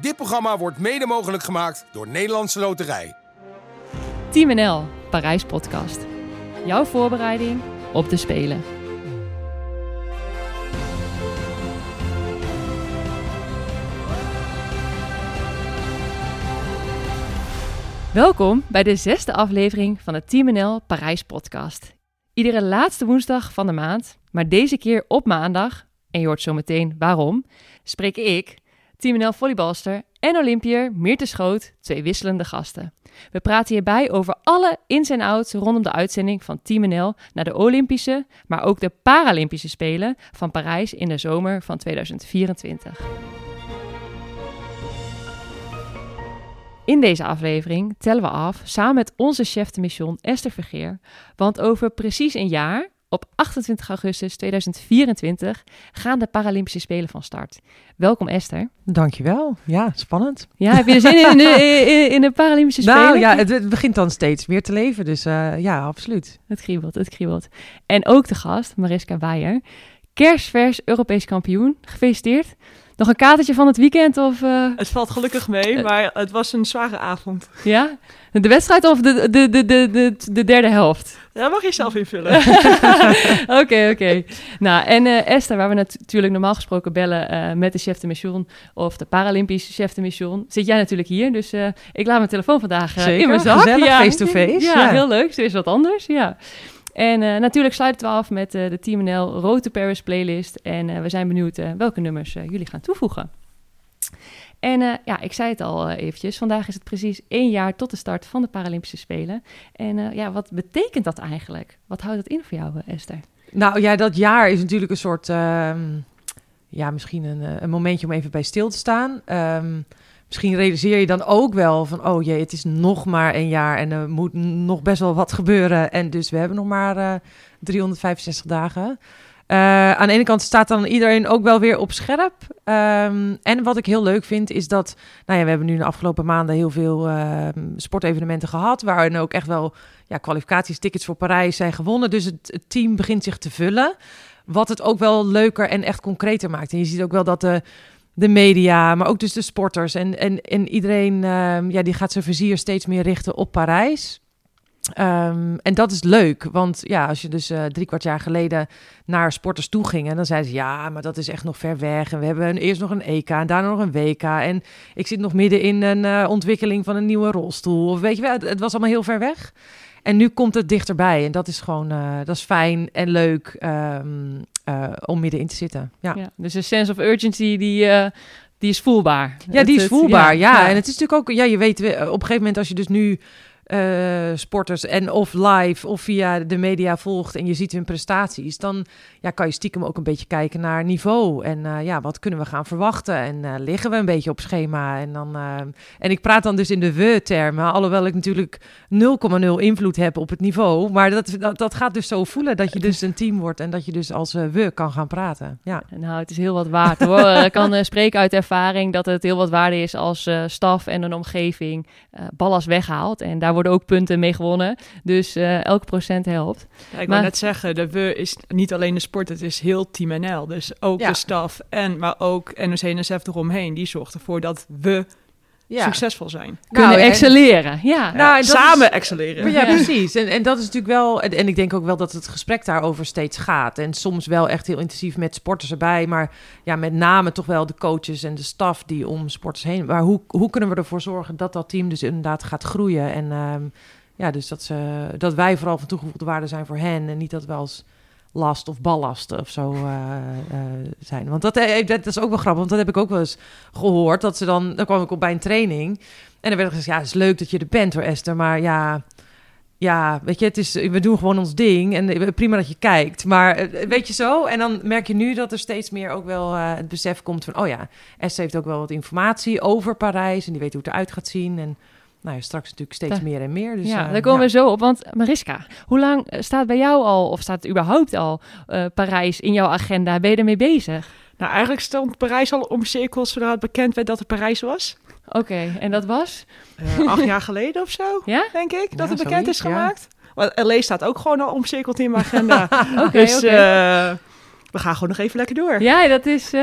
Dit programma wordt mede mogelijk gemaakt door Nederlandse Loterij. Team NL, Parijs Podcast. Jouw voorbereiding op de Spelen. Welkom bij de zesde aflevering van het Team NL Parijs Podcast. Iedere laatste woensdag van de maand, maar deze keer op maandag, en je hoort zo meteen waarom, spreek ik, Team NL volleybalster en Olympiër Meerte Schoot, twee wisselende gasten. We praten hierbij over alle ins en outs rondom de uitzending van Team NL naar de Olympische, maar ook de Paralympische Spelen van Parijs in de zomer van 2024. In deze aflevering tellen we af samen met onze chef de mission Esther Vergeer, want over precies een jaar, op 28 augustus 2024, gaan de Paralympische Spelen van start. Welkom Esther. Dankjewel. Ja, spannend. Ja, heb je er zin in, in de, in, in de Paralympische Spelen? Nou ja, het, het begint dan steeds meer te leven, dus eh, ja, absoluut. Het kriebelt, het kriebelt. En ook de gast, Mariska Weijer, kerstvers Europees kampioen. Gefeliciteerd. Nog een katertje van het weekend of... eh, Het valt gelukkig mee, maar het was een zware avond. ja? De wedstrijd of de, de, de, de, de, de derde helft? Ja, mag je zelf invullen. Oké, oké. Nou, en eh, Esther, waar we natu- natuurlijk normaal gesproken bellen eh, met de chef de mission of de Paralympische chef de mission, zit jij natuurlijk hier. Dus eh, ik laat mijn telefoon vandaag eh, Zeker, in mijn zak. gezellig, face-to-face, Ja, ja. heel leuk. Zo is wat anders, ja. En eh, natuurlijk sluiten we af met eh, de Team NL Road to Paris playlist. En eh, we zijn benieuwd welke nummers jullie gaan toevoegen. En eh, ja, ik zei het al eh, eventjes. Vandaag is het precies één jaar tot de start van de Paralympische Spelen. En eh, ja, wat betekent dat eigenlijk? Wat houdt dat in voor jou, Esther? Nou ja, dat jaar is natuurlijk een soort, ehm, ja, misschien een, een momentje om even bij stil te staan. Ehm, misschien realiseer je dan ook wel van, oh jee, het is nog maar een jaar en er moet nog best wel wat gebeuren. En dus we hebben nog maar eh 365 dagen. Eh, aan de ene kant staat dan iedereen ook wel weer op scherp. Ehm, en wat ik heel leuk vind is dat, nou ja, we hebben nu de afgelopen maanden heel veel ehm, sportevenementen gehad, waarin ook echt wel ja, kwalificaties, tickets voor Parijs zijn gewonnen. Dus het, team begint zich te vullen. Wat het ook wel leuker en echt concreter maakt. En je ziet ook wel dat de, de media, maar ook dus de sporters en, en, en iedereen, ehm, ja, die gaat zijn vizier steeds meer richten op Parijs. Ehm, en dat is leuk, want ja, als je dus eh, drie kwart jaar geleden naar sporters toe ging, en dan zeiden ze ja, maar dat is echt nog ver weg. En we hebben een- eerst nog een EK en daarna nog een WK. En ik zit nog midden in een eh, ontwikkeling van een nieuwe rolstoel. Of weet je wel, het, het was allemaal heel ver weg. En nu komt het dichterbij en dat is gewoon, eh, dat is fijn en leuk eh, om middenin te zitten. Ja. Ja, dus een sense of urgency die, die is voelbaar. Ja, die is het- voelbaar. Ja, en het is natuurlijk ook, ja, je weet, op een gegeven moment als je dus nu eh, sporters en of live of via de media volgt en je ziet hun prestaties, dan ja, kan je stiekem ook een beetje kijken naar niveau en eh, ja, wat kunnen we gaan verwachten en eh, liggen we een beetje op schema en dan en ik praat dan dus in de we-termen, alhoewel ik natuurlijk 0,0 invloed heb op het niveau, maar dat, dat, dat gaat dus zo voelen dat je dus een team wordt en dat je dus als we kan gaan praten. Ja. Nou, het is heel wat waard hoor. Ik kan spreken uit ervaring dat het heel wat waarde is als staf en een omgeving ballast weghaalt. En daar worden ook punten mee gewonnen. Dus eh elk procent helpt. Ja, ik wou net zeggen, de we is niet alleen de sport, het is heel Team NL. Dus ook Ja. de staf, en, maar ook NOC-NSF eromheen. Die zorgt ervoor dat we Ja. succesvol zijn. Kunnen Nou, en- excelleren. Ja. Nou, Samen is- excelleren. Maar ja, Ja. precies. En, en dat is natuurlijk wel. En, en ik denk ook wel dat het gesprek daarover steeds gaat. En soms wel echt heel intensief met sporters erbij. Maar ja, met name toch wel de coaches en de staf die om sporters heen. Maar hoe, hoe kunnen we ervoor zorgen dat dat team dus inderdaad gaat groeien? En ehm, ja, dus dat, ze, dat wij vooral van toegevoegde waarde zijn voor hen. En niet dat we als last of ballast of zo eh, eh, zijn. Want dat, eh, dat is ook wel grappig, want dat heb ik ook wel eens gehoord. Dat ze dan, dan kwam ik op bij een training. En dan werd er gezegd, ja, het is leuk dat je er bent hoor, Esther. Maar ja, ja, weet je, het is, we doen gewoon ons ding. En prima dat je kijkt. Maar weet je zo? En dan merk je nu dat er steeds meer ook wel het besef komt van... oh ja, Esther heeft ook wel wat informatie over Parijs. En die weet hoe het eruit gaat zien. En nou ja, straks natuurlijk steeds meer en meer. Dus, ja, eh, daar komen ja. we zo op. Want Mariska, hoe lang eh, staat bij jou al, of staat het überhaupt al, eh, Parijs in jouw agenda? Ben je ermee bezig? Nou, eigenlijk stond Parijs al omcirkeld zodra het bekend werd dat het Parijs was. Oké, en dat was? Eh, acht jaar geleden of zo, Ja? denk ik, dat Ja, het bekend zoiets, is ja. gemaakt. Maar LA staat ook gewoon al omcirkeld in mijn agenda. Oké, dus oké. We gaan gewoon nog even lekker door. Ja, dat is eh,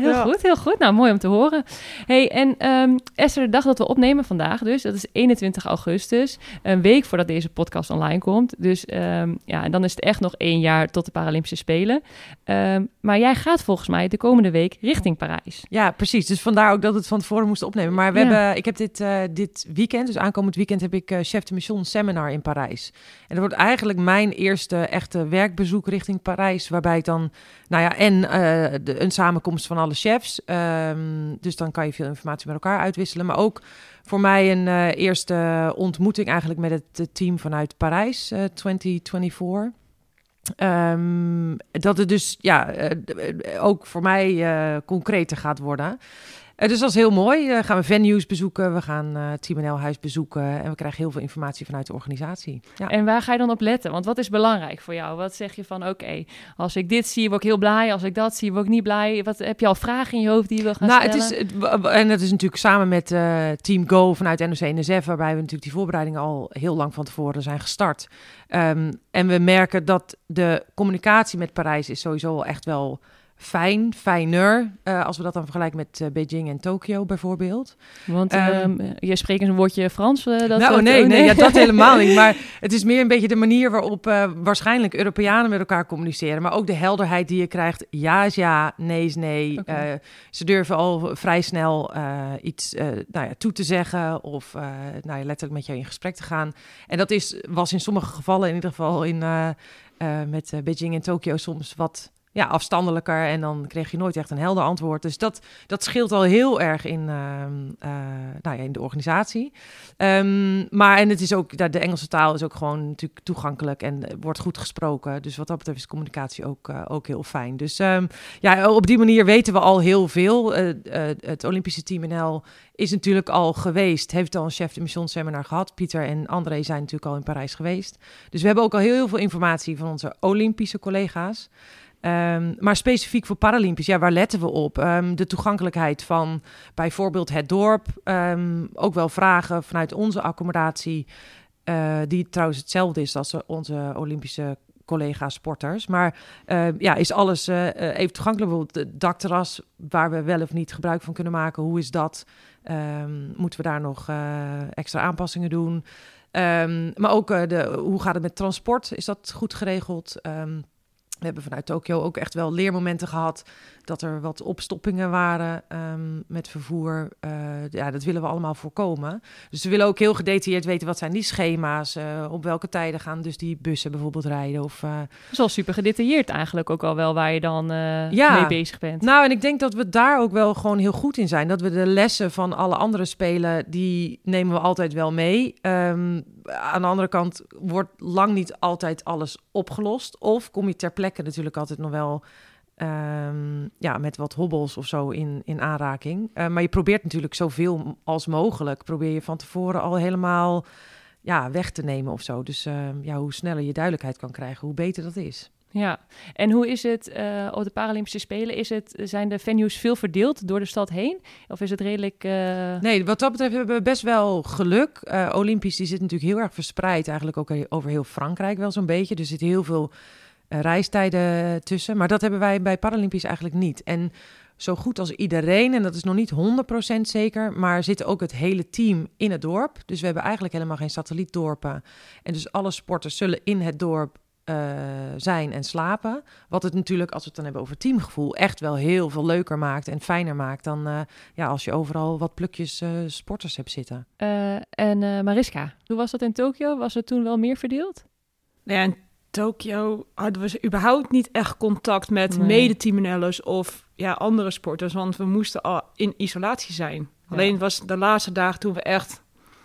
heel Ja. goed, heel goed. Nou, mooi om te horen. Hey, en ehm Esther, de dag dat we opnemen vandaag dus, dat is 21 augustus, een week voordat deze podcast online komt. Dus ehm, ja, en dan is het echt nog één jaar tot de Paralympische Spelen. Ehm, maar jij gaat volgens mij de komende week richting Parijs. Ja, precies. Dus vandaar ook dat we het van tevoren moesten opnemen. Maar we Ja. hebben, ik heb dit, eh, dit weekend, dus aankomend weekend, heb ik eh, Chef de Mission Seminar in Parijs. En dat wordt eigenlijk mijn eerste echte werkbezoek richting Parijs. Waarbij ik dan, nou ja, en eh, een samenkomst van alle chefs. Ehm, dus dan kan je veel informatie met elkaar uitwisselen. Maar ook voor mij een eh, eerste ontmoeting eigenlijk met het, team vanuit Parijs eh 2024. Ehm, dat het dus ja, eh, ook voor mij eh, concreter gaat worden. Eh, dus dat is heel mooi. Eh, gaan we venues bezoeken, we gaan Team NL Huis bezoeken en we krijgen heel veel informatie vanuit de organisatie. Ja. En waar ga je dan op letten? Want wat is belangrijk voor jou? Wat zeg je van, oké, als ik dit zie, word ik heel blij. Als ik dat zie, word ik niet blij. Wat, heb je al vragen in je hoofd die je wil gaan Nou, het stellen? is, het, w- en het is natuurlijk samen met Team Go vanuit NOC-NSF, waarbij we natuurlijk die voorbereidingen al heel lang van tevoren zijn gestart. Ehm, en we merken dat de communicatie met Parijs is sowieso echt wel fijn, fijner, eh, als we dat dan vergelijken met eh, Beijing en Tokio bijvoorbeeld. Want Ehm, ehm, je spreekt een woordje Frans. eh, dat nou, dat- nee, oh, nee, ja, dat helemaal niet. Maar het is meer een beetje de manier waarop waarschijnlijk Europeanen met elkaar communiceren. Maar ook de helderheid die je krijgt. Ja is ja, nee is nee. Ze durven al vrij snel iets nou ja, toe te zeggen of nou ja, letterlijk met jou in gesprek te gaan. En dat is, was in sommige gevallen, in ieder geval in, met Beijing en Tokio, soms wat ja, afstandelijker. En dan kreeg je nooit echt een helder antwoord. Dus dat, dat scheelt al heel erg in, ehm, eh, nou ja, in de organisatie. Ehm, maar en het is ook, de Engelse taal is ook gewoon natuurlijk toegankelijk en eh, wordt goed gesproken. Dus wat dat betreft is communicatie ook, eh, ook heel fijn. Dus ehm, ja, op die manier weten we al heel veel. Het Olympische Team NL is natuurlijk al geweest, heeft al een chef de mission seminar gehad. Pieter en André zijn natuurlijk al in Parijs geweest. Dus we hebben ook al heel, heel veel informatie van onze Olympische collega's. Ehm, maar specifiek voor Paralympisch, ja, waar letten we op? Ehm, de toegankelijkheid van bijvoorbeeld het dorp. Ehm, ook wel vragen vanuit onze accommodatie, eh, die trouwens hetzelfde is als onze Olympische collega sporters. Maar ja, is alles eh, eh, even toegankelijk? Bijvoorbeeld het dakterras, waar we wel of niet gebruik van kunnen maken. Hoe is dat? Moeten we daar nog extra aanpassingen doen? Maar ook de, hoe gaat het met transport? Is dat goed geregeld? We hebben vanuit Tokio ook echt wel leermomenten gehad dat er wat opstoppingen waren ehm, met vervoer. Eh, ja, dat willen we allemaal voorkomen. Dus we willen ook heel gedetailleerd weten wat zijn die schema's, eh, op welke tijden gaan dus die bussen bijvoorbeeld rijden. Of, eh, Dat is wel super gedetailleerd eigenlijk ook al wel waar je dan eh, Ja. mee bezig bent. Nou, en ik denk dat we daar ook wel gewoon heel goed in zijn. Dat we de lessen van alle andere spelen, die nemen we altijd wel mee. Ehm, aan de andere kant wordt lang niet altijd alles opgelost. Of kom je ter plekke natuurlijk altijd nog wel ehm, ja, met wat hobbels of zo in, in aanraking. Eh, maar je probeert natuurlijk zoveel als mogelijk, probeer je van tevoren al helemaal ja, weg te nemen of zo. Dus ehm, ja, hoe sneller je duidelijkheid kan krijgen, hoe beter dat is. Ja, en hoe is het eh, op de Paralympische Spelen? Is het, zijn de venues veel verdeeld door de stad heen? Of is het redelijk... eh, Nee, wat dat betreft hebben we best wel geluk. Eh, Olympisch die zit natuurlijk heel erg verspreid, eigenlijk ook over heel Frankrijk wel zo'n beetje. Er zitten heel veel reistijden tussen. Maar dat hebben wij bij Paralympisch eigenlijk niet. En zo goed als iedereen, en dat is nog niet 100% zeker, maar zit ook het hele team in het dorp. Dus we hebben eigenlijk helemaal geen satellietdorpen. En dus alle sporters zullen in het dorp eh, zijn en slapen. Wat het natuurlijk, als we het dan hebben over teamgevoel, echt wel heel veel leuker maakt en fijner maakt dan eh, ja, als je overal wat plukjes eh, sporters hebt zitten. eh, en eh, Mariska, hoe was dat in Tokio? Was het toen wel meer verdeeld? Nou ja, in Tokio hadden we überhaupt niet echt contact met Nee. mede-teaminellers of ja, andere sporters, want we moesten al in isolatie zijn. Alleen was de laatste dagen toen we echt,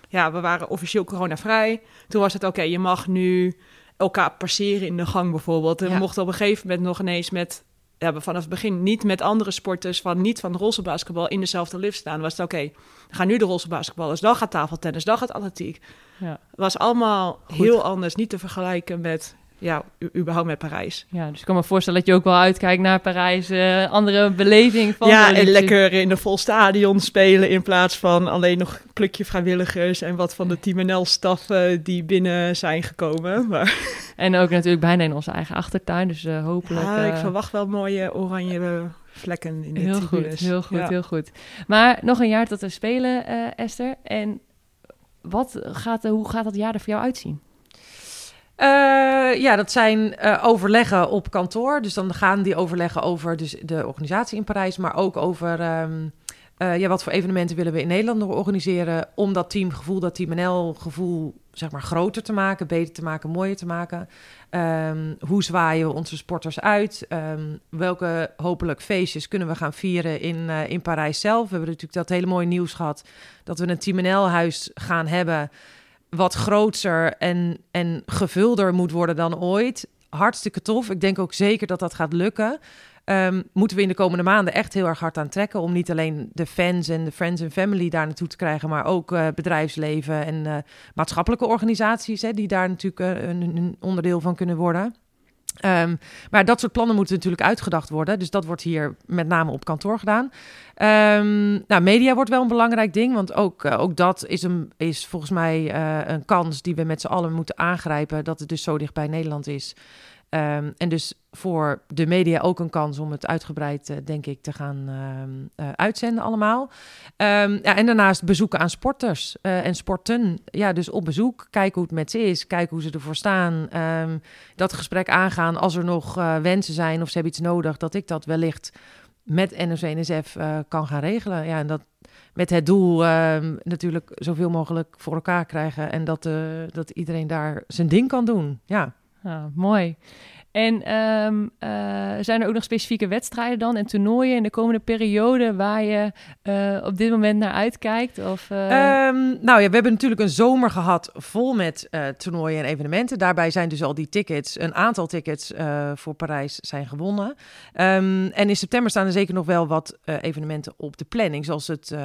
ja, we waren officieel coronavrij. Toen was het oké, je mag nu elkaar passeren in de gang bijvoorbeeld. En we mochten op een gegeven moment nog ineens met, ja, we vanaf het begin niet met andere sporters van niet van rolstoelbasketbal in dezelfde lift staan. Was het oké, dan gaan nu de rolstoelbasketballers, dan gaat tafeltennis, dan gaat atletiek. Ja. Was allemaal Goed. heel anders, niet te vergelijken met ja, überhaupt met Parijs. Ja, dus ik kan me voorstellen dat je ook wel uitkijkt naar Parijs. eh, andere beleving van ja, en lekker in een vol stadion spelen in plaats van alleen nog een plukje vrijwilligers en wat van de Team NL-staf die binnen zijn gekomen. Maar En ook natuurlijk bijna in onze eigen achtertuin. Dus eh, hopelijk... ja, ik eh, verwacht wel mooie oranje vlekken in de Heel goed, heel goed, Ja. heel goed. Maar nog een jaar tot we spelen, Esther. En wat gaat, hoe gaat dat jaar er voor jou uitzien? Eh, ja, dat zijn eh, overleggen op kantoor. Dus dan gaan die overleggen over dus de organisatie in Parijs, maar ook over ehm, eh, ja, wat voor evenementen willen we in Nederland organiseren om dat teamgevoel, dat Team NL gevoel, zeg maar groter te maken, beter te maken, mooier te maken. Ehm, hoe zwaaien we onze sporters uit? Ehm, welke hopelijk feestjes kunnen we gaan vieren in, in Parijs zelf? We hebben natuurlijk dat hele mooie nieuws gehad dat we een Team NL-huis gaan hebben wat groter en, en gevulder moet worden dan ooit. Hartstikke tof. Ik denk ook zeker dat dat gaat lukken. Ehm, moeten we in de komende maanden echt heel erg hard aan trekken... om niet alleen de fans en de friends en family daar naartoe te krijgen... maar ook eh, bedrijfsleven en eh, maatschappelijke organisaties... Hè, die daar natuurlijk eh, een, een onderdeel van kunnen worden... Ehm, maar dat soort plannen moeten natuurlijk uitgedacht worden. Dus dat wordt hier met name op kantoor gedaan. Ehm, nou, media wordt wel een belangrijk ding. Want ook, eh, ook dat is, een, is volgens mij eh, een kans die we met z'n allen moeten aangrijpen. Dat het dus zo dicht bij Nederland is. Ehm, en dus voor de media ook een kans om het uitgebreid, eh, denk ik, te gaan ehm, eh, uitzenden allemaal. Ehm, ja, en daarnaast bezoeken aan sporters eh, en sporten. Ja, dus op bezoek, kijken hoe het met ze is, kijken hoe ze ervoor staan. Dat gesprek aangaan als er nog wensen zijn of ze hebben iets nodig, dat ik dat wellicht met NOC-NSF kan gaan regelen. Ja, en dat met het doel natuurlijk zoveel mogelijk voor elkaar krijgen en dat, dat iedereen daar zijn ding kan doen. Ja. Ah, mooi. En ehm, eh, zijn er ook nog specifieke wedstrijden dan en toernooien in de komende periode waar je eh, op dit moment naar uitkijkt? Of, eh, Ehm, nou ja, we hebben natuurlijk een zomer gehad vol met toernooien en evenementen. Daarbij zijn dus al die tickets, een aantal tickets voor Parijs zijn gewonnen. Ehm, en in september staan er zeker nog wel wat evenementen op de planning, zoals het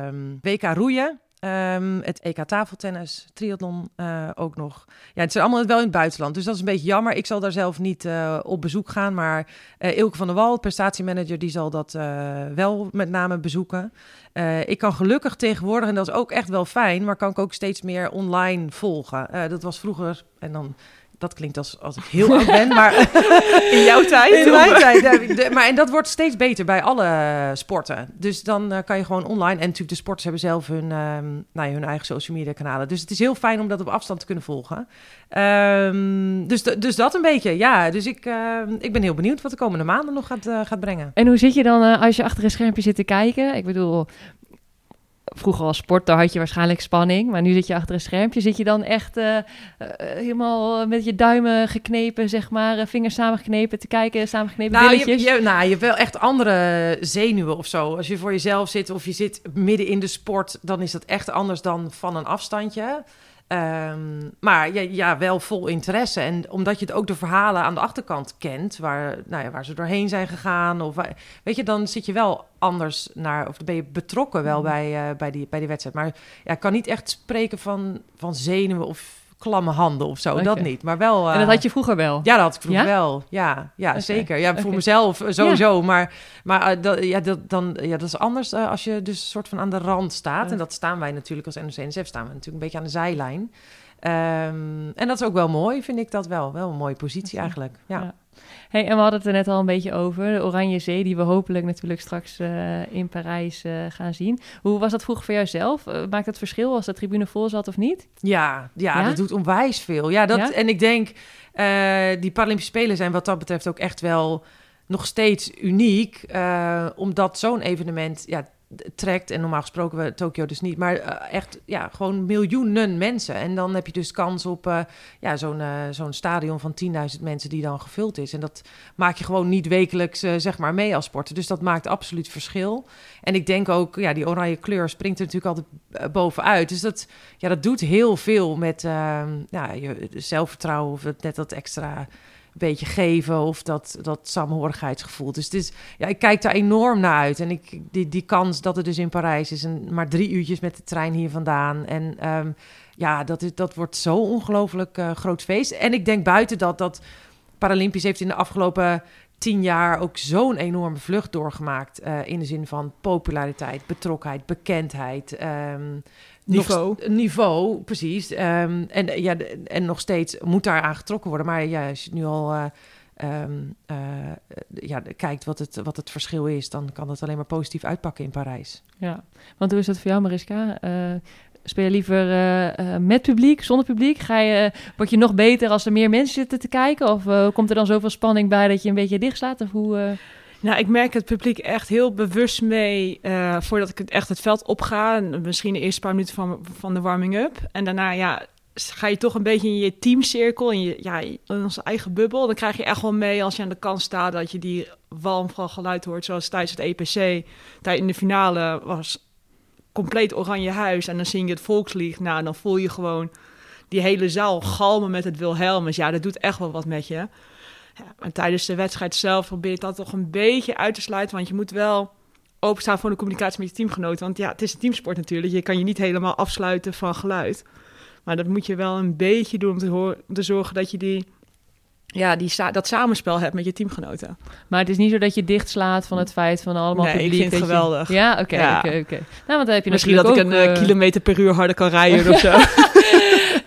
WK roeien. Ehm, het EK tafeltennis, triathlon eh, ook nog. Ja, het is allemaal wel in het buitenland, dus dat is een beetje jammer. Ik zal daar zelf niet eh, op bezoek gaan, maar eh Ilke van der Wal, prestatiemanager, die zal dat eh, wel met name bezoeken. Eh, ik kan gelukkig tegenwoordig, en dat is ook echt wel fijn, maar kan ik ook steeds meer online volgen. Eh, dat was vroeger, en dan, dat klinkt als, als ik heel oud ben, maar In jouw tijd? in mijn tijd. de- maar en dat wordt steeds beter bij alle sporten. Dus dan eh, kan je gewoon online, en natuurlijk de sporters hebben zelf hun, ehm, nou ja, hun eigen social media kanalen. Dus het is heel fijn om dat op afstand te kunnen volgen. Ehm, dus, dus dat een beetje, ja. Dus ik, ehm, ik ben heel benieuwd wat de komende maanden nog gaat, eh, gaat brengen. En hoe zit je dan eh, als je achter een schermpje zit te kijken? Ik bedoel, vroeger als sporter had je waarschijnlijk spanning, maar nu zit je achter een schermpje. Zit je dan echt eh, eh, helemaal met je duimen geknepen, zeg maar, eh, vingers samengeknepen te kijken, samengeknepen Nou je, nou, je hebt wel echt andere zenuwen of zo. Als je voor jezelf zit of je zit midden in de sport, dan is dat echt anders dan van een afstandje. Ehm, maar ja, ja, wel vol interesse. En omdat je het ook de verhalen aan de achterkant kent, waar, nou ja, waar ze doorheen zijn gegaan. Of weet je, dan zit je wel anders naar, of dan ben je betrokken wel bij, eh, bij, die, bij die wedstrijd. Maar ja, ik kan niet echt spreken van, van zenuwen of klamme handen of zo. Dat niet. Maar wel. En dat eh, had je vroeger wel? ja, dat had ik vroeger Ja? wel. Ja, ja zeker. Ja, voor mezelf eh, sowieso. Maar, maar eh, dat, ja, dat, dan, ja, dat is anders als je dus een soort van aan de rand staat. En dat staan wij natuurlijk als NOC-NSF staan we natuurlijk een beetje aan de zijlijn. Ehm, en dat is ook wel mooi, vind ik dat wel. Wel een mooie positie eigenlijk. Ja. Ja. Hey, en we hadden het er net al een beetje over, de Oranje Zee, die we hopelijk natuurlijk straks eh, in Parijs eh, gaan zien. Hoe was dat vroeger voor jou zelf? Eh, maakt het verschil als de tribune vol zat of niet? Ja, ja, Ja? dat doet onwijs veel. Ja, dat, Ja? En ik denk, die Paralympische Spelen zijn wat dat betreft ook echt wel nog steeds uniek. omdat zo'n evenement ja, trekt. En normaal gesproken we Tokio dus niet. Maar eh, echt ja, gewoon miljoenen mensen. En dan heb je dus kans op eh, ja, zo'n eh, zo'n stadion van 10.000 mensen die dan gevuld is. En dat maak je gewoon niet wekelijks zeg maar mee als sporter. Dus dat maakt absoluut verschil. En ik denk ook, ja, die oranje kleur springt er natuurlijk altijd bovenuit. Dus dat, ja, dat doet heel veel met ehm, ja, je zelfvertrouwen of net dat extra beetje geven of dat, dat samenhorigheidsgevoel. Dus het is, ja, ik kijk daar enorm naar uit. En ik, die, die kans dat het dus in Parijs is, en maar drie uurtjes met de trein hier vandaan. En ehm, ja, dat, is, dat wordt zo ongelooflijk eh, groot feest. En ik denk buiten dat dat Paralympisch heeft in de afgelopen tien jaar ook zo'n enorme vlucht doorgemaakt. eh, in de zin van populariteit, betrokkenheid, bekendheid. ehm, Niveau. Nog, niveau, precies. Ehm, en, eh, ja, en nog steeds moet daar aan getrokken worden. Maar ja, als je nu al eh, ehm, eh, ja, kijkt wat het, wat het verschil is, dan kan dat alleen maar positief uitpakken in Parijs. Ja, want hoe is dat voor jou, Mariska? Speel je liever met publiek, zonder publiek? Ga je, word je nog beter als er meer mensen zitten te kijken? Of komt er dan zoveel spanning bij dat je een beetje dichtslaat? Of hoe, Nou, ik merk het publiek echt heel bewust mee eh, voordat ik echt het veld opga. En Misschien de eerste paar minuten van, van de warming-up. En daarna, ja, ga je toch een beetje in je teamcirkel, in, je, ja, in onze eigen bubbel. Dan krijg je echt wel mee als je aan de kant staat dat je die walm van geluid hoort. Zoals tijdens het EPC. Tijd in de finale was compleet oranje huis. En dan zing je het volkslied. Nou, dan voel je gewoon die hele zaal galmen met het Wilhelmus. Ja, dat doet echt wel wat met je. Ja, en tijdens de wedstrijd zelf probeer je dat toch een beetje uit te sluiten. Want je moet wel openstaan voor de communicatie met je teamgenoten. Want ja, het is een teamsport natuurlijk. Je kan je niet helemaal afsluiten van geluid. Maar dat moet je wel een beetje doen om te, hoor- om te zorgen dat je die, ja, die dat samenspel hebt met je teamgenoten. Maar het is niet zo dat je dichtslaat van het feit van allemaal Nee, ik publiek. vind het je- geweldig. Ja, oké, Ja. oké, oké. Nou, want dan heb je Misschien dat ik een eh, eh, kilometer per uur harder kan rijden of zo.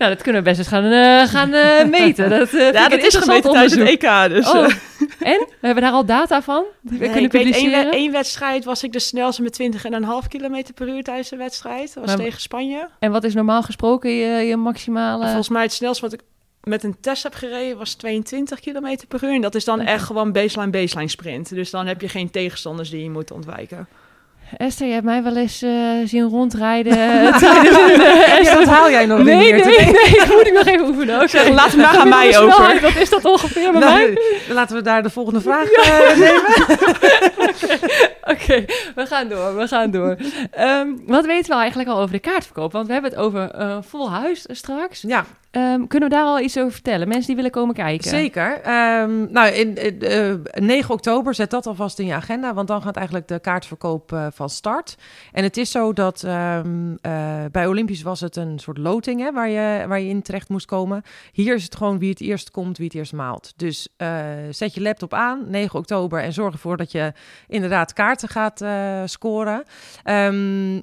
nou, dat kunnen we best eens gaan, eh, gaan eh, meten. Dat, eh, ja, een dat is gemeten tijdens het. EK. Dus, Oh, en? We hebben daar al data van? We Nee, kunnen ik weet één, wedstrijd was ik de snelste met 20,5 kilometer per uur tijdens de wedstrijd. Dat was Maar- tegen Spanje. En wat is normaal gesproken je, je maximale... Volgens mij het snelste wat ik met een test heb gereden was 22 kilometer per uur. En dat is dan echt gewoon baseline, baseline sprint. Dus dan heb je geen tegenstanders die je moet ontwijken. Esther, je hebt mij wel eens eh, zien rondrijden eh, Ja, dat haal jij nog Nee, niet nee, meer. nee, dat moet ik nog even oefenen. Oké. Zeg, laat hem maar aan mij over. Wat is dat ongeveer bij mij? Nou, dan laten we daar de volgende vraag eh, nemen. Oké, we gaan door, we gaan door. Ehm, wat weten we eigenlijk al over de kaartverkoop? Want we hebben het over eh, vol huis straks. Ja, Ehm, kunnen we daar al iets over vertellen? Mensen die willen komen kijken. Zeker. Ehm, nou, in, in, eh, 9 oktober zet dat alvast in je agenda, want dan gaat eigenlijk de kaartverkoop eh, van start. En het is zo dat ehm, eh, bij Olympisch was het een soort loting hè, waar, je, waar je in terecht moest komen. Hier is het gewoon wie het eerst komt, wie het eerst maalt. Dus eh, zet je laptop aan, 9 oktober, en zorg ervoor dat je inderdaad kaarten gaat eh, scoren.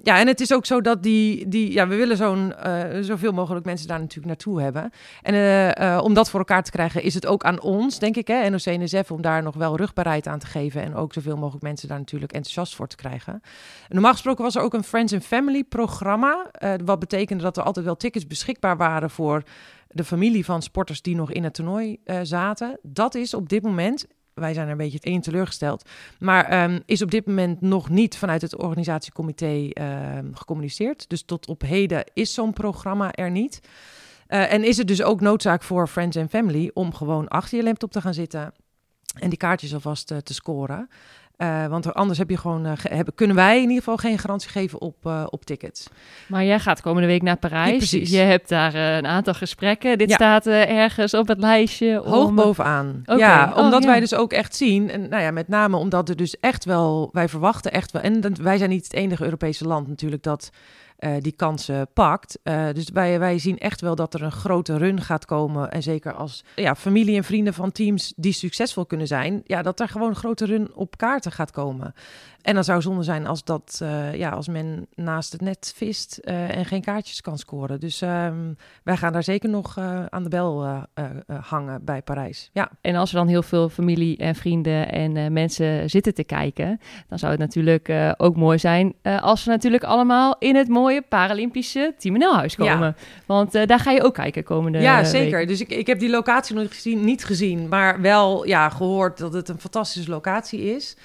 Ja, en het is ook zo dat die, die ja, we willen zo'n, eh, zoveel mogelijk mensen daar natuurlijk naartoe hebben. En eh, eh, om dat voor elkaar te krijgen, is het ook aan ons, denk ik, hè, NOC NSF, om daar nog wel rugbaarheid aan te geven. En ook zoveel mogelijk mensen daar natuurlijk enthousiast voor te krijgen. Normaal gesproken was er ook een Friends and Family programma. eh, wat betekende dat er altijd wel tickets beschikbaar waren voor de familie van sporters die nog in het toernooi zaten. Dat is op dit moment. Wij zijn er een beetje één teleurgesteld. Maar ehm, is op dit moment nog niet vanuit het organisatiecomité ehm, gecommuniceerd. Dus tot op heden is zo'n programma er niet. Eh, en is het dus ook noodzaak voor Friends and Family om gewoon achter je laptop te gaan zitten en die kaartjes alvast eh, te scoren. Eh, want er- anders heb je gewoon, ge- hebben, kunnen wij in ieder geval geen garantie geven op, op tickets. Maar jij gaat komende week naar Parijs. Ja, precies. Je hebt daar een aantal gesprekken. Dit Ja. staat ergens op het lijstje. Hoog om- bovenaan. Oké. Ja, Oh, omdat ja. wij dus ook echt zien, en nou ja, met name omdat er dus echt wel, wij verwachten echt wel, en wij zijn niet het enige Europese land natuurlijk dat eh, die kansen pakt. Eh, dus wij, wij zien echt wel dat er een grote run gaat komen. En zeker als ja, familie en vrienden van teams die succesvol kunnen zijn, ja, dat er gewoon een grote run op kaarten gaat komen. En dan zou zonde zijn als, dat, eh, ja, als men naast het net vist eh, en geen kaartjes kan scoren. Dus ehm, wij gaan daar zeker nog eh, aan de bel hangen bij Parijs. Ja, En als er dan heel veel familie en vrienden en mensen zitten te kijken, dan zou het natuurlijk ook mooi zijn als ze natuurlijk allemaal in het mooie Paralympische Team NL huis Ja. komen. Want daar ga je ook kijken komende ja zeker. week. Dus ik, ik heb die locatie nog gezien, niet gezien, maar wel ja, gehoord dat het een fantastische locatie is.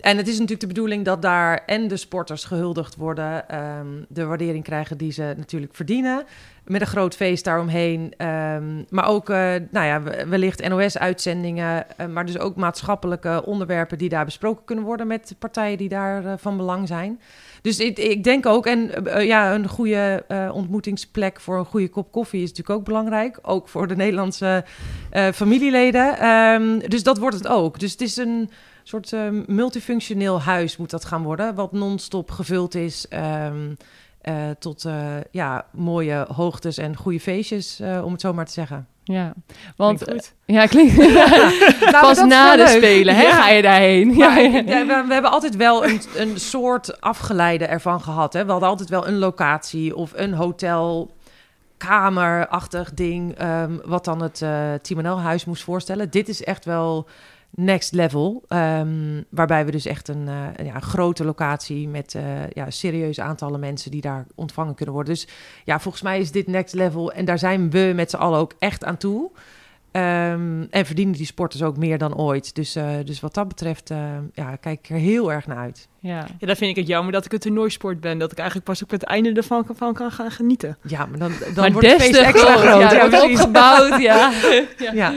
En het is natuurlijk de bedoeling dat daar en de sporters gehuldigd worden, ehm, de waardering krijgen die ze natuurlijk verdienen. Met een groot feest daaromheen. ehm, maar ook, eh, nou ja, we- wellicht NOS-uitzendingen. eh, maar dus ook maatschappelijke onderwerpen die daar besproken kunnen worden met partijen die daar eh, van belang zijn. Dus ik, denk ook, en ja, een goede ontmoetingsplek voor een goede kop koffie is natuurlijk ook belangrijk. Ook voor de Nederlandse familieleden. Ehm, dus dat wordt het ook. Dus het is een soort eh, multifunctioneel huis moet dat gaan worden. Wat non-stop gevuld is ehm, eh, tot eh, ja, mooie hoogtes en goede feestjes, eh, om het zo maar te zeggen. Ja, want Klinkt goed. ja, klinkt Nou, pas na de leuk. spelen, hè, Ja. ga je daarheen. Ja, we, we hebben altijd wel een, een soort afgeleide ervan gehad. Hè? We hadden altijd wel een locatie of een hotel, kamerachtig ding, ehm, wat dan het eh Team NL huis moest voorstellen. Dit is echt wel next level, ehm, waarbij we dus echt een, eh, een, ja, een grote locatie met eh ja, serieuze aantallen mensen die daar ontvangen kunnen worden. Dus ja, volgens mij is dit next level en daar zijn we met z'n allen ook echt aan toe. Ehm, en verdienen die sporters ook meer dan ooit. Dus, eh, dus wat dat betreft, eh, ja, kijk ik er heel erg naar uit. ja. Ja, dan vind ik het jammer dat ik een toernooisport ben. Dat ik eigenlijk pas op het einde ervan van kan gaan genieten. Ja, maar dan, dan Maar wordt het feest extra groot. groot. Ja, Ja, opgebouwd, ja. ja.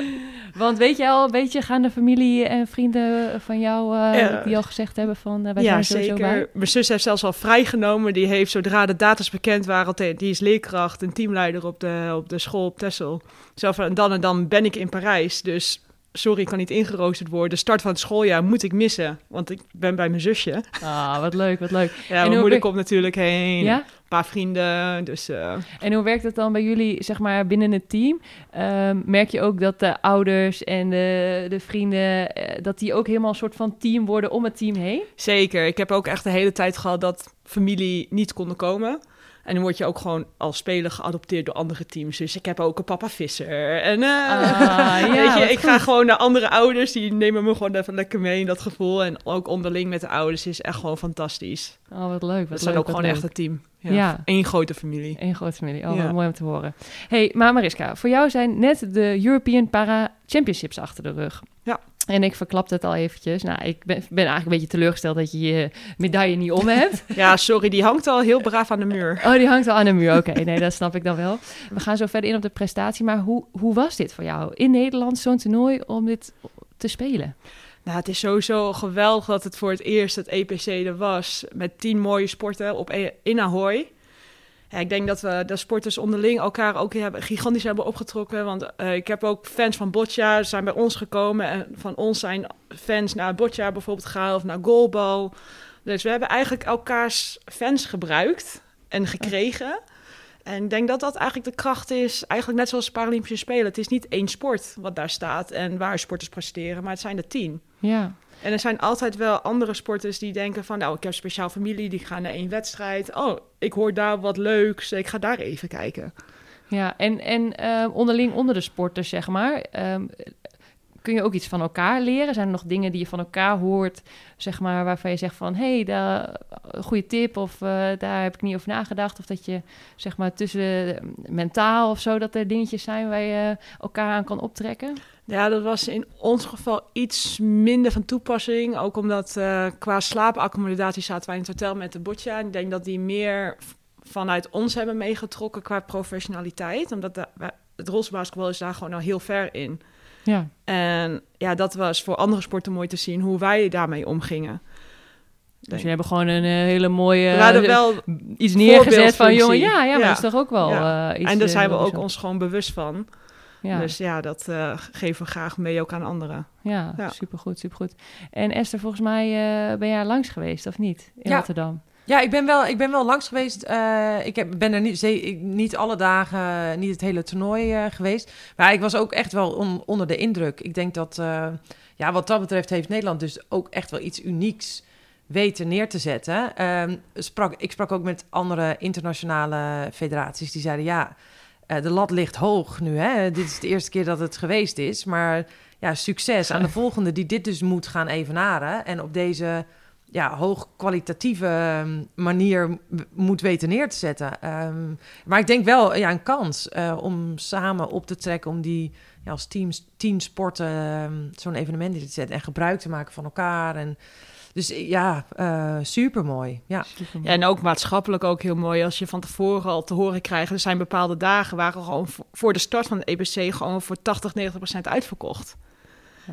Want weet je al een beetje, gaan de familie en vrienden van jou eh, Ja. die al gezegd hebben van uh, wij ja, zijn er sowieso zeker. bij? Mijn zus heeft zelfs al vrijgenomen. Die heeft, zodra de data's bekend waren, die is leerkracht en teamleider op de, op de school op. Zo van, en dan en dan ben ik in Parijs. Dus sorry, ik kan niet ingeroosterd worden. De start van het schooljaar moet ik missen, want ik ben bij mijn zusje. Ah, wat leuk, wat leuk. Ja, hoe mijn moeder wer- komt natuurlijk heen. Ja? Paar vrienden, dus... eh, En hoe werkt het dan bij jullie, zeg maar, binnen het team? Ehm, merk je ook dat de ouders en de, de vrienden, eh, dat die ook helemaal een soort van team worden om het team heen? Zeker. Ik heb ook echt de hele tijd gehad dat familie niet konden komen. En dan word je ook gewoon als speler geadopteerd door andere teams. Dus ik heb ook een papa visser. En eh, Ah, ja, je, ik ga gewoon naar andere ouders. Die nemen me gewoon even lekker mee in dat gevoel. En ook onderling met de ouders is echt gewoon fantastisch. Oh, wat leuk, wat We zijn leuk, ook gewoon leuk. echt een team. Ja. Ja. Eén grote familie. Eén grote familie. Oh, Ja. wat mooi om te horen. hey, maar Mariska, voor jou zijn net de European Para Championships achter de rug. Ja. En ik verklapte het al eventjes. Nou, ik ben, ben eigenlijk een beetje teleurgesteld dat je je medaille niet om hebt. Ja, sorry, die hangt al heel braaf aan de muur. Oh, die hangt al aan de muur. Oké, nee, dat snap ik dan wel. We gaan zo verder in op de prestatie. Maar hoe, hoe was dit voor jou in Nederland, zo'n toernooi, om dit te spelen? Nou, het is sowieso geweldig dat het voor het eerst het EPC er was. Met tien mooie sporten op, E- in Ahoy. Ja, ik denk dat we de sporters onderling elkaar ook gigantisch hebben opgetrokken. Want eh, ik heb ook fans van Boccia zijn bij ons gekomen. En van ons zijn fans naar Boccia bijvoorbeeld gegaan of naar goalbal. Dus we hebben eigenlijk elkaars fans gebruikt en gekregen. En ik denk dat dat eigenlijk de kracht is, eigenlijk net zoals de Paralympische Spelen. Het is niet één sport wat daar staat en waar sporters presteren, maar het zijn er tien. Ja, En er zijn altijd wel andere sporters die denken van... nou, ik heb speciaal familie, die gaan naar één wedstrijd. Oh, ik hoor daar wat leuks, ik ga daar even kijken. ja. en, en eh, onderling onder de sporters, zeg maar. ehm, kun je ook iets van elkaar leren? Zijn er nog dingen die je van elkaar hoort, zeg maar, waarvan je zegt van... hé, hey, een goede tip of eh, daar heb ik niet over nagedacht. Of dat je, zeg maar, tussen eh, mentaal of zo... dat er dingetjes zijn waar je elkaar aan kan optrekken? Ja, dat was in ons geval iets minder van toepassing. Ook omdat eh, qua slaapaccommodatie zaten wij in het hotel met de botja. En ik denk dat die meer vanuit ons hebben meegetrokken qua professionaliteit. Omdat de, het rolstoelbasketbal is daar gewoon al heel ver in. Ja, En ja, dat was voor andere sporten mooi te zien hoe wij daarmee omgingen. dus jullie hebben gewoon een eh, hele mooie... We hadden wel iets neergezet van, jongen, ja, ja, maar Ja. is toch ook wel Ja. eh, iets... en daar zijn we ook ons gewoon bewust van. Ja. Dus ja, dat eh, geven we graag mee ook aan anderen. Ja, Ja. supergoed, supergoed. En Esther, volgens mij eh, ben jij langs geweest, of niet? In Ja. Rotterdam. Ja, ik ben wel, ik ben wel langs geweest. Eh, ik heb, ben er niet, ze- ik- niet alle dagen, niet het hele toernooi eh, geweest. Maar ik was ook echt wel on- onder de indruk. Ik denk dat, eh, ja, wat dat betreft heeft Nederland dus ook echt wel iets unieks weten neer te zetten. Ehm, sprak, ik sprak ook met andere internationale federaties die zeiden, ja, de lat ligt hoog nu. Hè? Dit is de eerste keer dat het geweest is. Maar ja, succes aan de volgende die dit dus moet gaan evenaren. En op deze ja, hoogkwalitatieve ehm, manier moet weten neer te zetten. Ehm, maar ik denk wel ja, een kans eh, om samen op te trekken, om die ja, als teams, team sporten ehm, zo'n evenement in te zetten en gebruik te maken van elkaar. En, dus eh, ja, super mooi. Ja. Supermooi. Ja, en ook maatschappelijk ook heel mooi als je van tevoren al te horen krijgt. Er zijn bepaalde dagen waar gewoon voor- de start van het EPC gewoon voor 80, 90 procent uitverkocht.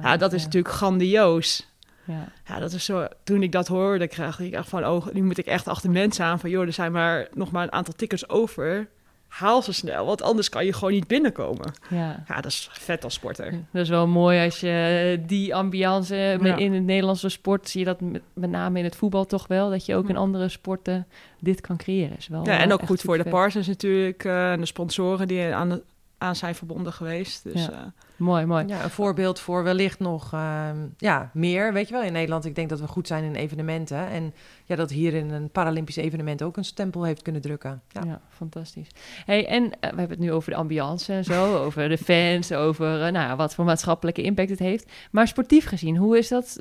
Ja, dat is ja, natuurlijk grandioos. Ja. Ja, dat is zo. Toen ik dat hoorde, kreeg ik echt van, oh, nu moet ik echt achter mensen aan van, joh, er zijn maar nog maar een aantal tickets over. Haal ze snel, want anders kan je gewoon niet binnenkomen. Ja. Ja, dat is vet als sporter. Dat is wel mooi als je die ambiance Ja. in het Nederlandse sport zie je dat met, met name in het voetbal toch wel dat je ook in andere sporten dit kan creëren. Is wel Ja, en ook goed voor de partners natuurlijk eh, en de sponsoren die aan de aan zijn verbonden geweest. Dus Ja. eh, Mooi, mooi. Ja, een voorbeeld voor wellicht nog ehm, ja, meer. Weet je wel, in Nederland, ik denk dat we goed zijn in evenementen. En ja, dat hier in een Paralympisch evenement ook een stempel heeft kunnen drukken. Ja. Ja, fantastisch. Hey, en eh, we hebben het nu over de ambiance en zo, over de fans, over eh, nou, ja, wat voor maatschappelijke impact het heeft. Maar sportief gezien, hoe is dat,